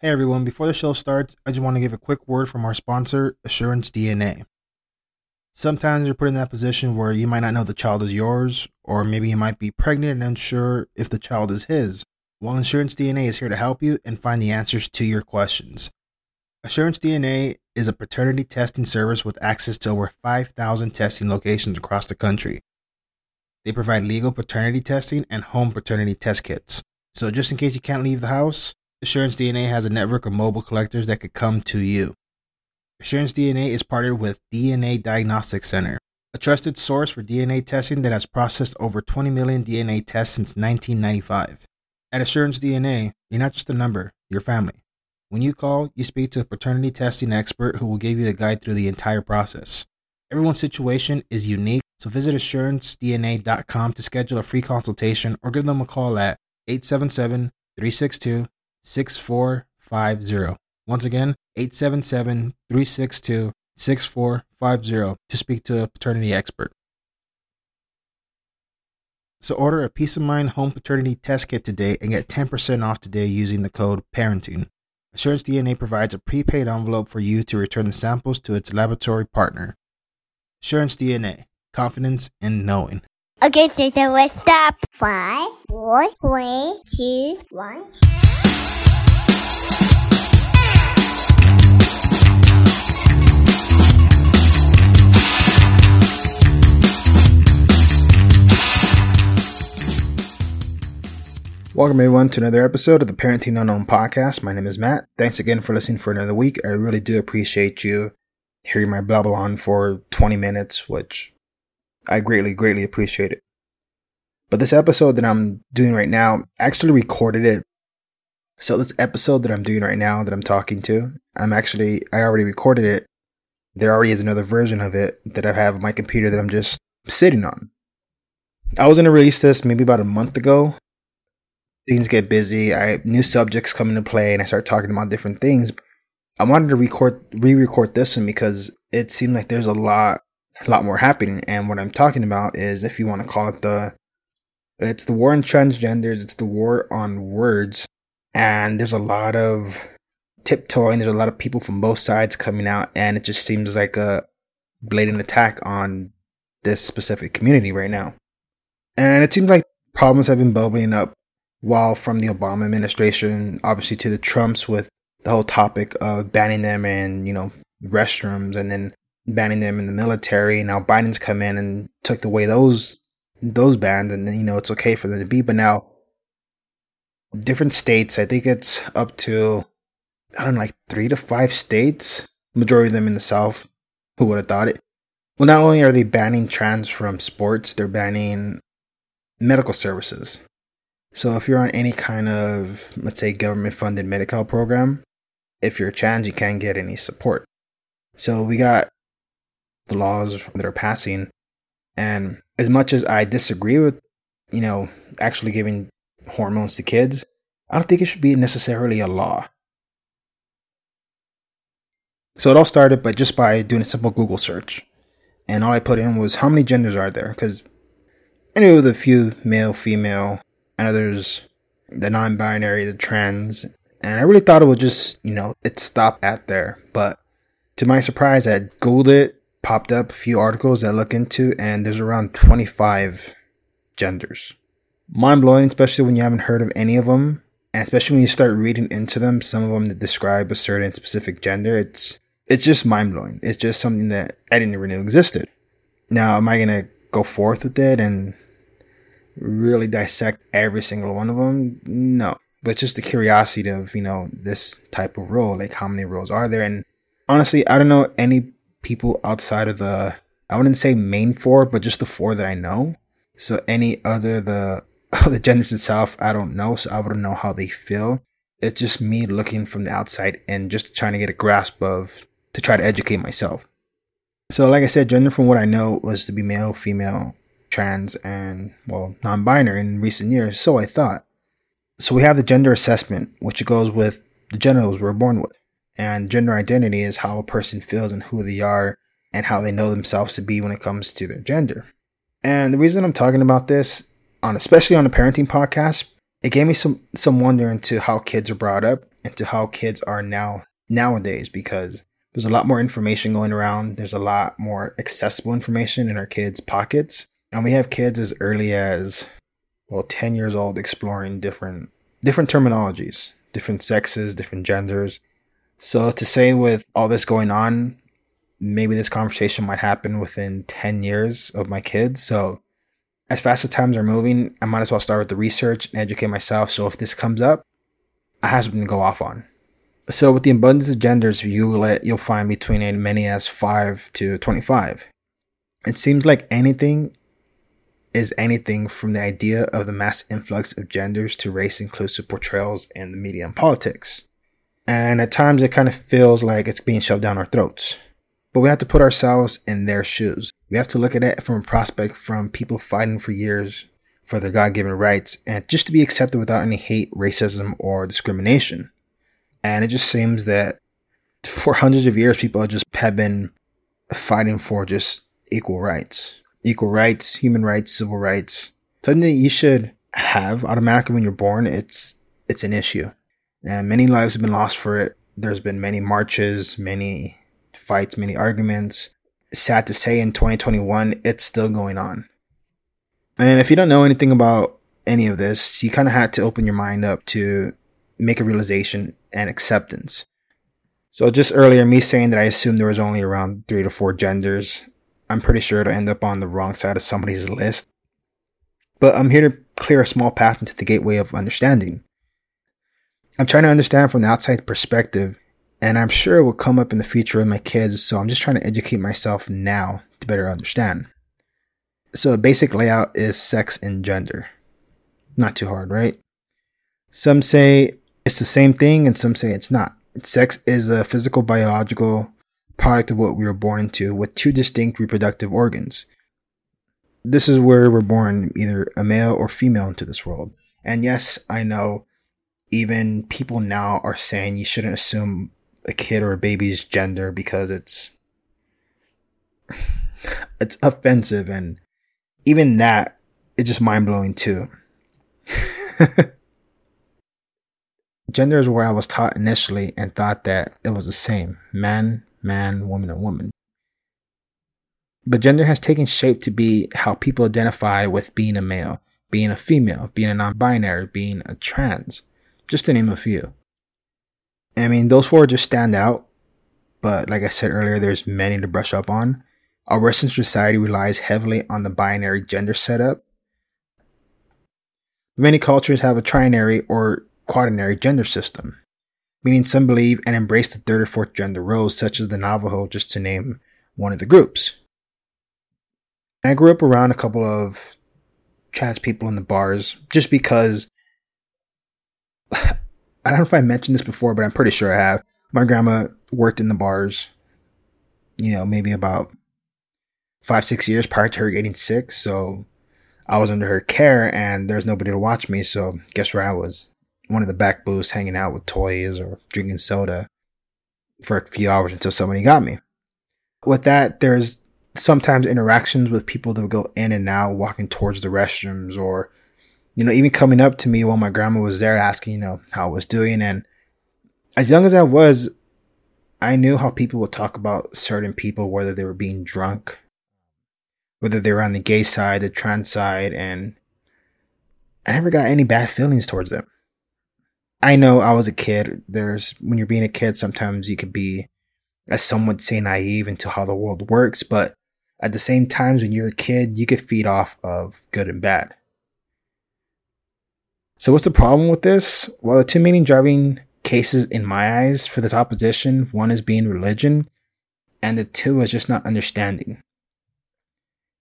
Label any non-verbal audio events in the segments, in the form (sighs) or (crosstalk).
Hey everyone, before the show starts, I just want to give a quick word from our sponsor, Assurance DNA. Sometimes you're put in that position where you might not know the child is yours, or maybe you might be pregnant and unsure if the child is his. Well, Assurance DNA is here to help you and find the answers to your questions. Assurance DNA is a paternity testing service with access to over 5,000 testing locations across the country. They provide legal paternity testing and home paternity test kits. So, just in case you can't leave the house, Assurance DNA has a network of mobile collectors that could come to you. Assurance DNA is partnered with DNA Diagnostics Center, a trusted source for DNA testing that has processed over 20 million DNA tests since 1995. At Assurance DNA, you're not just a number, you're family. When you call, you speak to a paternity testing expert who will give you a guide through the entire process. Everyone's situation is unique, so visit assurancedna.com to schedule a free consultation or give them a call at 877 362 6450. Once again, 877 362 6450 to speak to a paternity expert. So order a Peace of Mind Home Paternity Test Kit today and get 10% off today using the code PARENTING. Assurance DNA provides a prepaid envelope for you to return the samples to its laboratory partner. Assurance DNA, confidence in knowing. Okay, so, so let's stop. Five, four, three, two, one. Welcome everyone to another episode of the Parenting Unknown podcast. My name is Matt. Thanks again for listening for another week. I really do appreciate you hearing my blabble on for 20 minutes, which I greatly, greatly appreciate it. But this episode that I'm doing right now, I actually recorded it. So this episode that I'm doing right now that I'm talking to, I'm actually I already recorded it. There already is another version of it that I have on my computer that I'm just sitting on. I was gonna release this maybe about a month ago, things get busy. I new subjects come into play, and I start talking about different things. I wanted to record, re-record this one because it seemed like there's a lot, a lot more happening. And what I'm talking about is, if you want to call it the, it's the war on transgenders. It's the war on words, and there's a lot of tiptoeing. There's a lot of people from both sides coming out, and it just seems like a blatant attack on this specific community right now. And it seems like problems have been bubbling up while from the Obama administration, obviously to the Trumps with the whole topic of banning them and, you know, restrooms and then banning them in the military. Now Biden's come in and took away those those bans and you know it's okay for them to be, but now different states, I think it's up to I don't know, like three to five states, majority of them in the South. Who would have thought it? Well, not only are they banning trans from sports, they're banning medical services. So if you're on any kind of, let's say, government funded medical program, if you're trans, you can't get any support. So we got the laws that are passing. And as much as I disagree with, you know, actually giving hormones to kids, I don't think it should be necessarily a law. So it all started by just by doing a simple Google search. And all I put in was how many genders are there? Because I knew the few male, female, and others the non-binary, the trans, and I really thought it would just, you know, it stop at there. But to my surprise, I googled it, popped up a few articles that I look into, and there's around 25 genders. Mind blowing, especially when you haven't heard of any of them, and especially when you start reading into them, some of them that describe a certain specific gender. It's it's just mind blowing. It's just something that I didn't even know existed. Now, am I gonna go forth with it and really dissect every single one of them. No, but just the curiosity of you know this type of role, like how many roles are there? And honestly, I don't know any people outside of the I wouldn't say main four, but just the four that I know. So any other the (laughs) the genders itself, I don't know. So I wouldn't know how they feel. It's just me looking from the outside and just trying to get a grasp of to try to educate myself. So like I said, gender from what I know was to be male, female, trans, and, well, non binary in recent years, so I thought. So we have the gender assessment, which goes with the genitals we're born with. And gender identity is how a person feels and who they are and how they know themselves to be when it comes to their gender. And the reason I'm talking about this, on especially on a parenting podcast, it gave me some some wonder into how kids are brought up and to how kids are now nowadays because there's a lot more information going around. There's a lot more accessible information in our kids' pockets. And we have kids as early as well 10 years old exploring different different terminologies, different sexes, different genders. So to say with all this going on, maybe this conversation might happen within 10 years of my kids. So as fast as times are moving, I might as well start with the research and educate myself. So if this comes up, I have something to go off on. So with the abundance of genders, you let you'll find between as many as five to twenty-five. It seems like anything is anything from the idea of the mass influx of genders to race inclusive portrayals in the media and politics. And at times it kind of feels like it's being shoved down our throats. But we have to put ourselves in their shoes. We have to look at it from a prospect from people fighting for years for their God given rights and just to be accepted without any hate, racism, or discrimination. And it just seems that for hundreds of years, people have just have been fighting for just equal rights, equal rights, human rights, civil rights. Something that you should have automatically when you're born. It's it's an issue, and many lives have been lost for it. There's been many marches, many fights, many arguments. Sad to say, in 2021, it's still going on. And if you don't know anything about any of this, you kind of had to open your mind up to make a realization and acceptance. So just earlier, me saying that I assumed there was only around three to four genders, I'm pretty sure it'll end up on the wrong side of somebody's list. But I'm here to clear a small path into the gateway of understanding. I'm trying to understand from the outside perspective, and I'm sure it will come up in the future with my kids, so I'm just trying to educate myself now to better understand. So, a basic layout is sex and gender. Not too hard, right? Some say it's the same thing, and some say it's not. Sex is a physical, biological product of what we were born into with two distinct reproductive organs. This is where we're born, either a male or female, into this world. And yes, I know even people now are saying you shouldn't assume a kid or a baby's gender because it's (sighs) it's offensive and even that is just mind blowing too. (laughs) Gender is where I was taught initially and thought that it was the same man, man, woman, and woman. But gender has taken shape to be how people identify with being a male, being a female, being a non binary, being a trans, just to name a few. I mean, those four just stand out, but like I said earlier, there's many to brush up on. Our Western society relies heavily on the binary gender setup. Many cultures have a trinary or quaternary gender system, meaning some believe and embrace the third or fourth gender roles, such as the Navajo, just to name one of the groups. I grew up around a couple of trans people in the bars just because (sighs) I don't know if I mentioned this before, but I'm pretty sure I have. My grandma worked in the bars, you know, maybe about five, six years prior to her getting sick. So I was under her care and there's nobody to watch me. So guess where I was? one of the back booths hanging out with toys or drinking soda for a few hours until somebody got me. With that, there's sometimes interactions with people that would go in and out, walking towards the restrooms, or, you know, even coming up to me while my grandma was there asking, you know, how I was doing. And as young as I was, I knew how people would talk about certain people, whether they were being drunk, whether they were on the gay side, the trans side, and I never got any bad feelings towards them. I know I was a kid. There's when you're being a kid, sometimes you could be, as some would say, naive into how the world works. But at the same times when you're a kid, you could feed off of good and bad. So what's the problem with this? Well, the two main driving cases in my eyes for this opposition, one is being religion, and the two is just not understanding.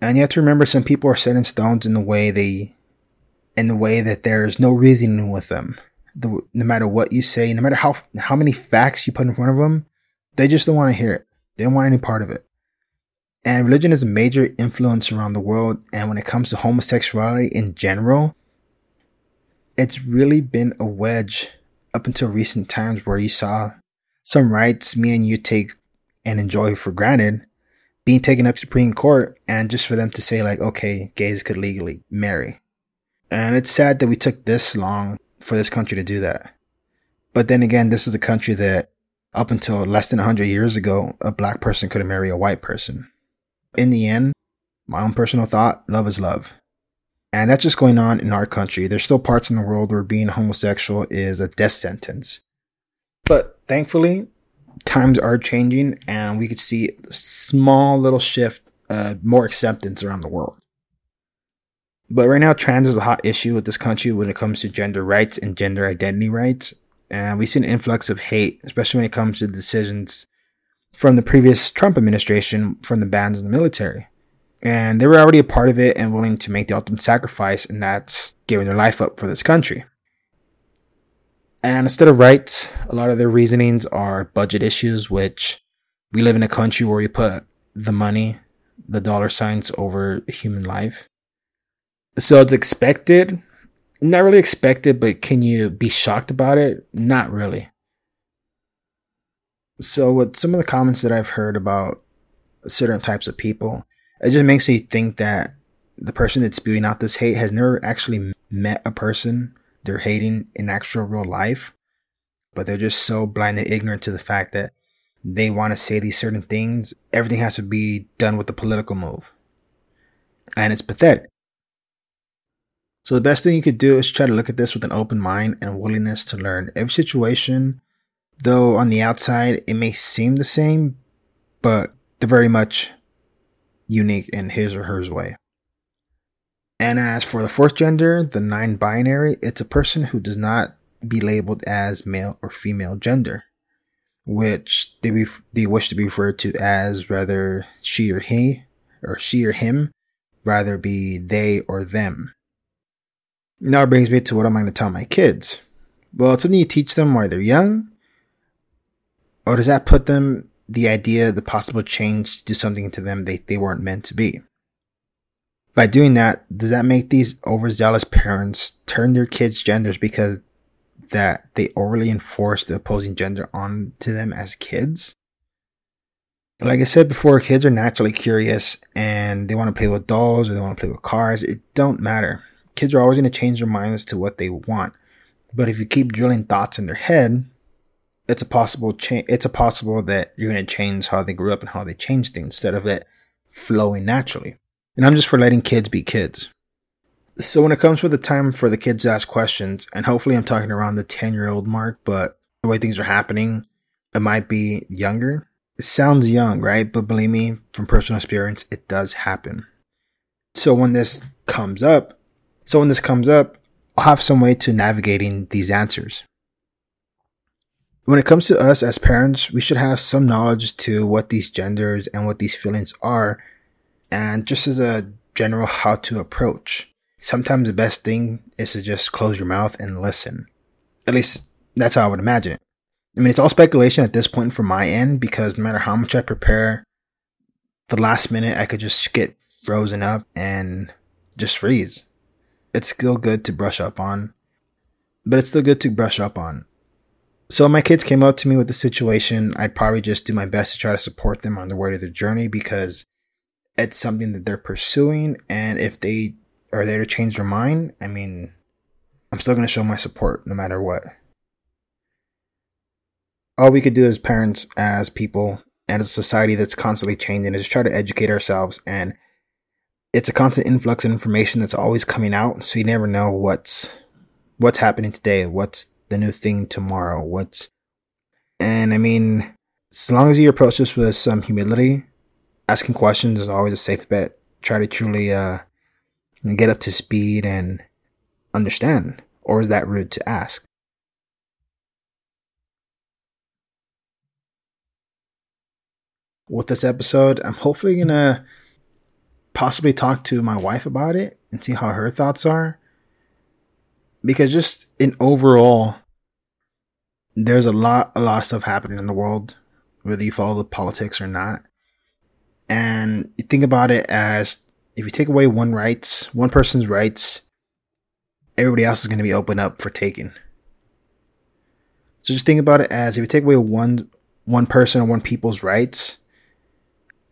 And you have to remember some people are set in stones in the way they in the way that there's no reasoning with them the, no matter what you say, no matter how how many facts you put in front of them, they just don't want to hear it. They don't want any part of it. And religion is a major influence around the world. And when it comes to homosexuality in general, it's really been a wedge up until recent times where you saw some rights me and you take and enjoy for granted being taken up to Supreme Court and just for them to say like, okay, gays could legally marry. And it's sad that we took this long for this country to do that. But then again, this is a country that up until less than 100 years ago, a black person couldn't marry a white person. In the end, my own personal thought love is love. And that's just going on in our country. There's still parts in the world where being homosexual is a death sentence. But thankfully, times are changing and we could see a small little shift, uh, more acceptance around the world. But right now, trans is a hot issue with this country when it comes to gender rights and gender identity rights. And we see an influx of hate, especially when it comes to decisions from the previous Trump administration from the bans in the military. And they were already a part of it and willing to make the ultimate sacrifice, and that's giving their life up for this country. And instead of rights, a lot of their reasonings are budget issues, which we live in a country where we put the money, the dollar signs over human life. So it's expected, not really expected, but can you be shocked about it? Not really. So, with some of the comments that I've heard about certain types of people, it just makes me think that the person that's spewing out this hate has never actually met a person they're hating in actual real life, but they're just so blind and ignorant to the fact that they want to say these certain things. Everything has to be done with the political move. And it's pathetic. So the best thing you could do is try to look at this with an open mind and willingness to learn. Every situation, though on the outside it may seem the same, but they're very much unique in his or her way. And as for the fourth gender, the non binary, it's a person who does not be labeled as male or female gender, which they, be, they wish to be referred to as rather she or he, or she or him, rather be they or them. Now it brings me to what I'm going to tell my kids. Well, it's something you teach them while they're young, or does that put them the idea, the possible change to do something to them they, they weren't meant to be? By doing that, does that make these overzealous parents turn their kids' genders because that they overly enforce the opposing gender onto them as kids? Like I said before, kids are naturally curious and they want to play with dolls or they want to play with cars. It don't matter. Kids are always going to change their minds to what they want. But if you keep drilling thoughts in their head, it's a possible change. it's a possible that you're going to change how they grew up and how they change things instead of it flowing naturally. And I'm just for letting kids be kids. So when it comes for the time for the kids to ask questions, and hopefully I'm talking around the 10 year old mark, but the way things are happening, it might be younger. It sounds young, right? But believe me, from personal experience, it does happen. So when this comes up, so when this comes up, I'll have some way to navigating these answers. When it comes to us as parents, we should have some knowledge to what these genders and what these feelings are and just as a general how to approach. Sometimes the best thing is to just close your mouth and listen. At least that's how I would imagine it. I mean, it's all speculation at this point from my end because no matter how much I prepare, the last minute I could just get frozen up and just freeze. It's still good to brush up on, but it's still good to brush up on. So my kids came up to me with the situation. I'd probably just do my best to try to support them on the way to their journey because it's something that they're pursuing and if they are there to change their mind i mean i'm still going to show my support no matter what all we could do as parents as people and as a society that's constantly changing is try to educate ourselves and it's a constant influx of information that's always coming out so you never know what's what's happening today what's the new thing tomorrow what's and i mean as long as you approach this with some humility asking questions is always a safe bet. Try to truly uh, get up to speed and understand. Or is that rude to ask? With this episode, I'm hopefully going to possibly talk to my wife about it and see how her thoughts are. Because just in overall, there's a lot, a lot of stuff happening in the world, whether you follow the politics or not. And you think about it as if you take away one rights, one person's rights, everybody else is going to be open up for taking. So just think about it as if you take away one one person or one people's rights,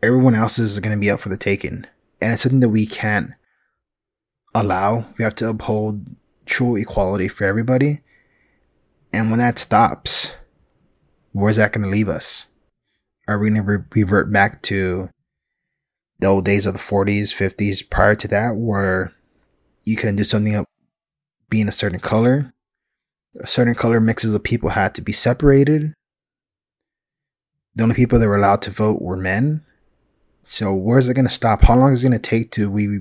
everyone else is going to be up for the taking. And it's something that we can't allow. We have to uphold true equality for everybody. And when that stops, where's that going to leave us? Are we going to re- revert back to the old days of the 40s, 50s prior to that, where you couldn't do something up being a certain color? A certain color mixes of people had to be separated. The only people that were allowed to vote were men. So where's it going to stop? How long is it going to take to we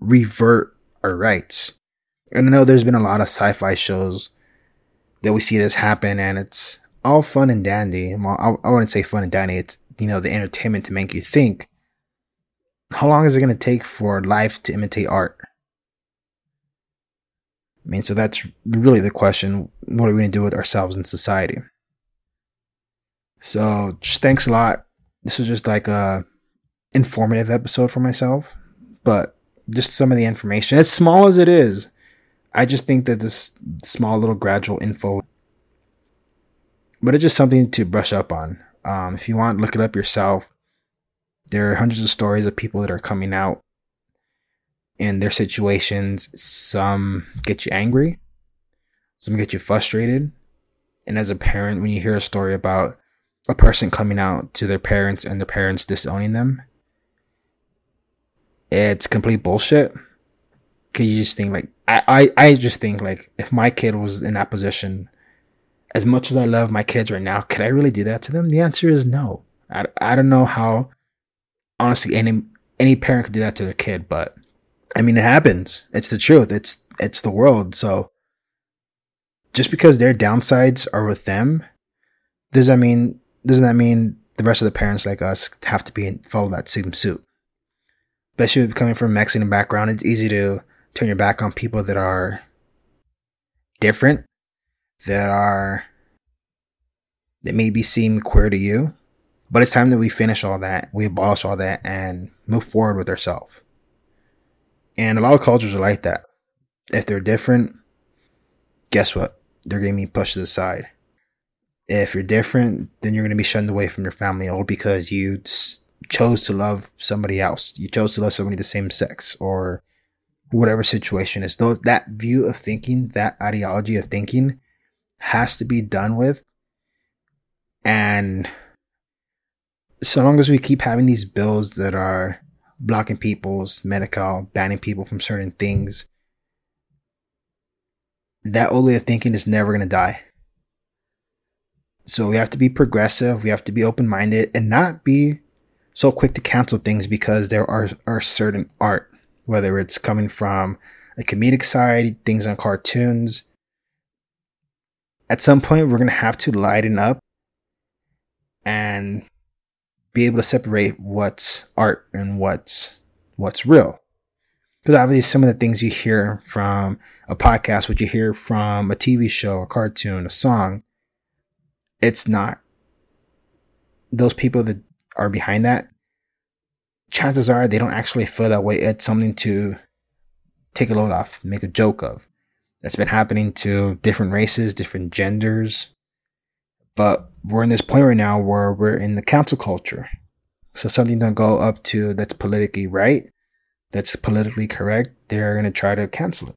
revert our rights? And I know there's been a lot of sci-fi shows that we see this happen, and it's all fun and dandy. Well, I, wouldn't say fun and dandy. It's you know the entertainment to make you think. How long is it going to take for life to imitate art? I mean, so that's really the question. What are we going to do with ourselves in society? So, just thanks a lot. This was just like a informative episode for myself, but just some of the information, as small as it is, I just think that this small little gradual info, but it's just something to brush up on. Um, if you want, look it up yourself. There are hundreds of stories of people that are coming out in their situations. Some get you angry, some get you frustrated. And as a parent, when you hear a story about a person coming out to their parents and their parents disowning them, it's complete bullshit. Cause you just think like I, I, I just think like if my kid was in that position, as much as I love my kids right now, could I really do that to them? The answer is no. I, I don't know how honestly any any parent could do that to their kid, but I mean it happens. It's the truth. It's it's the world. So just because their downsides are with them, does that mean doesn't that mean the rest of the parents like us have to be in follow that same suit? especially coming from a Mexican background, it's easy to turn your back on people that are different, that are that maybe seem queer to you. But it's time that we finish all that, we abolish all that, and move forward with ourselves. And a lot of cultures are like that. If they're different, guess what? They're going to be pushed to the side. If you're different, then you're going to be shunned away from your family all because you chose to love somebody else. You chose to love somebody the same sex or whatever situation is. Though that view of thinking, that ideology of thinking has to be done with. And so long as we keep having these bills that are blocking people's medical, banning people from certain things, that old way of thinking is never going to die. So we have to be progressive, we have to be open minded, and not be so quick to cancel things because there are, are certain art, whether it's coming from a comedic side, things on cartoons. At some point, we're going to have to lighten up and be able to separate what's art and what's what's real. Because obviously, some of the things you hear from a podcast, what you hear from a TV show, a cartoon, a song, it's not those people that are behind that, chances are they don't actually feel that way. It's something to take a load off, make a joke of. That's been happening to different races, different genders. But we're in this point right now where we're in the cancel culture. So something don't go up to that's politically right, that's politically correct, they're going to try to cancel it.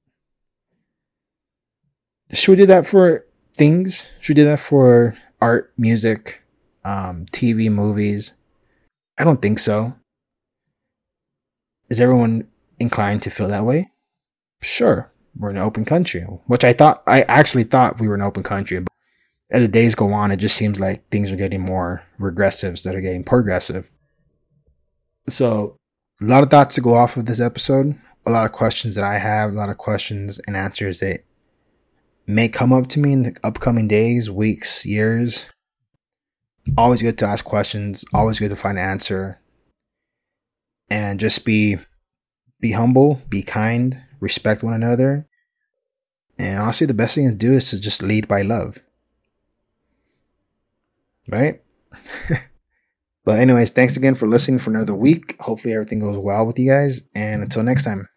Should we do that for things? Should we do that for art, music, um, TV, movies? I don't think so. Is everyone inclined to feel that way? Sure, we're an open country, which I thought, I actually thought we were an open country. But as the days go on, it just seems like things are getting more regressive instead of getting progressive. So, a lot of thoughts to go off of this episode, a lot of questions that I have, a lot of questions and answers that may come up to me in the upcoming days, weeks, years. Always good to ask questions, always good to find an answer, and just be be humble, be kind, respect one another. And honestly, the best thing to do is to just lead by love. Right? (laughs) but anyways, thanks again for listening for another week. Hopefully everything goes well with you guys. And until next time.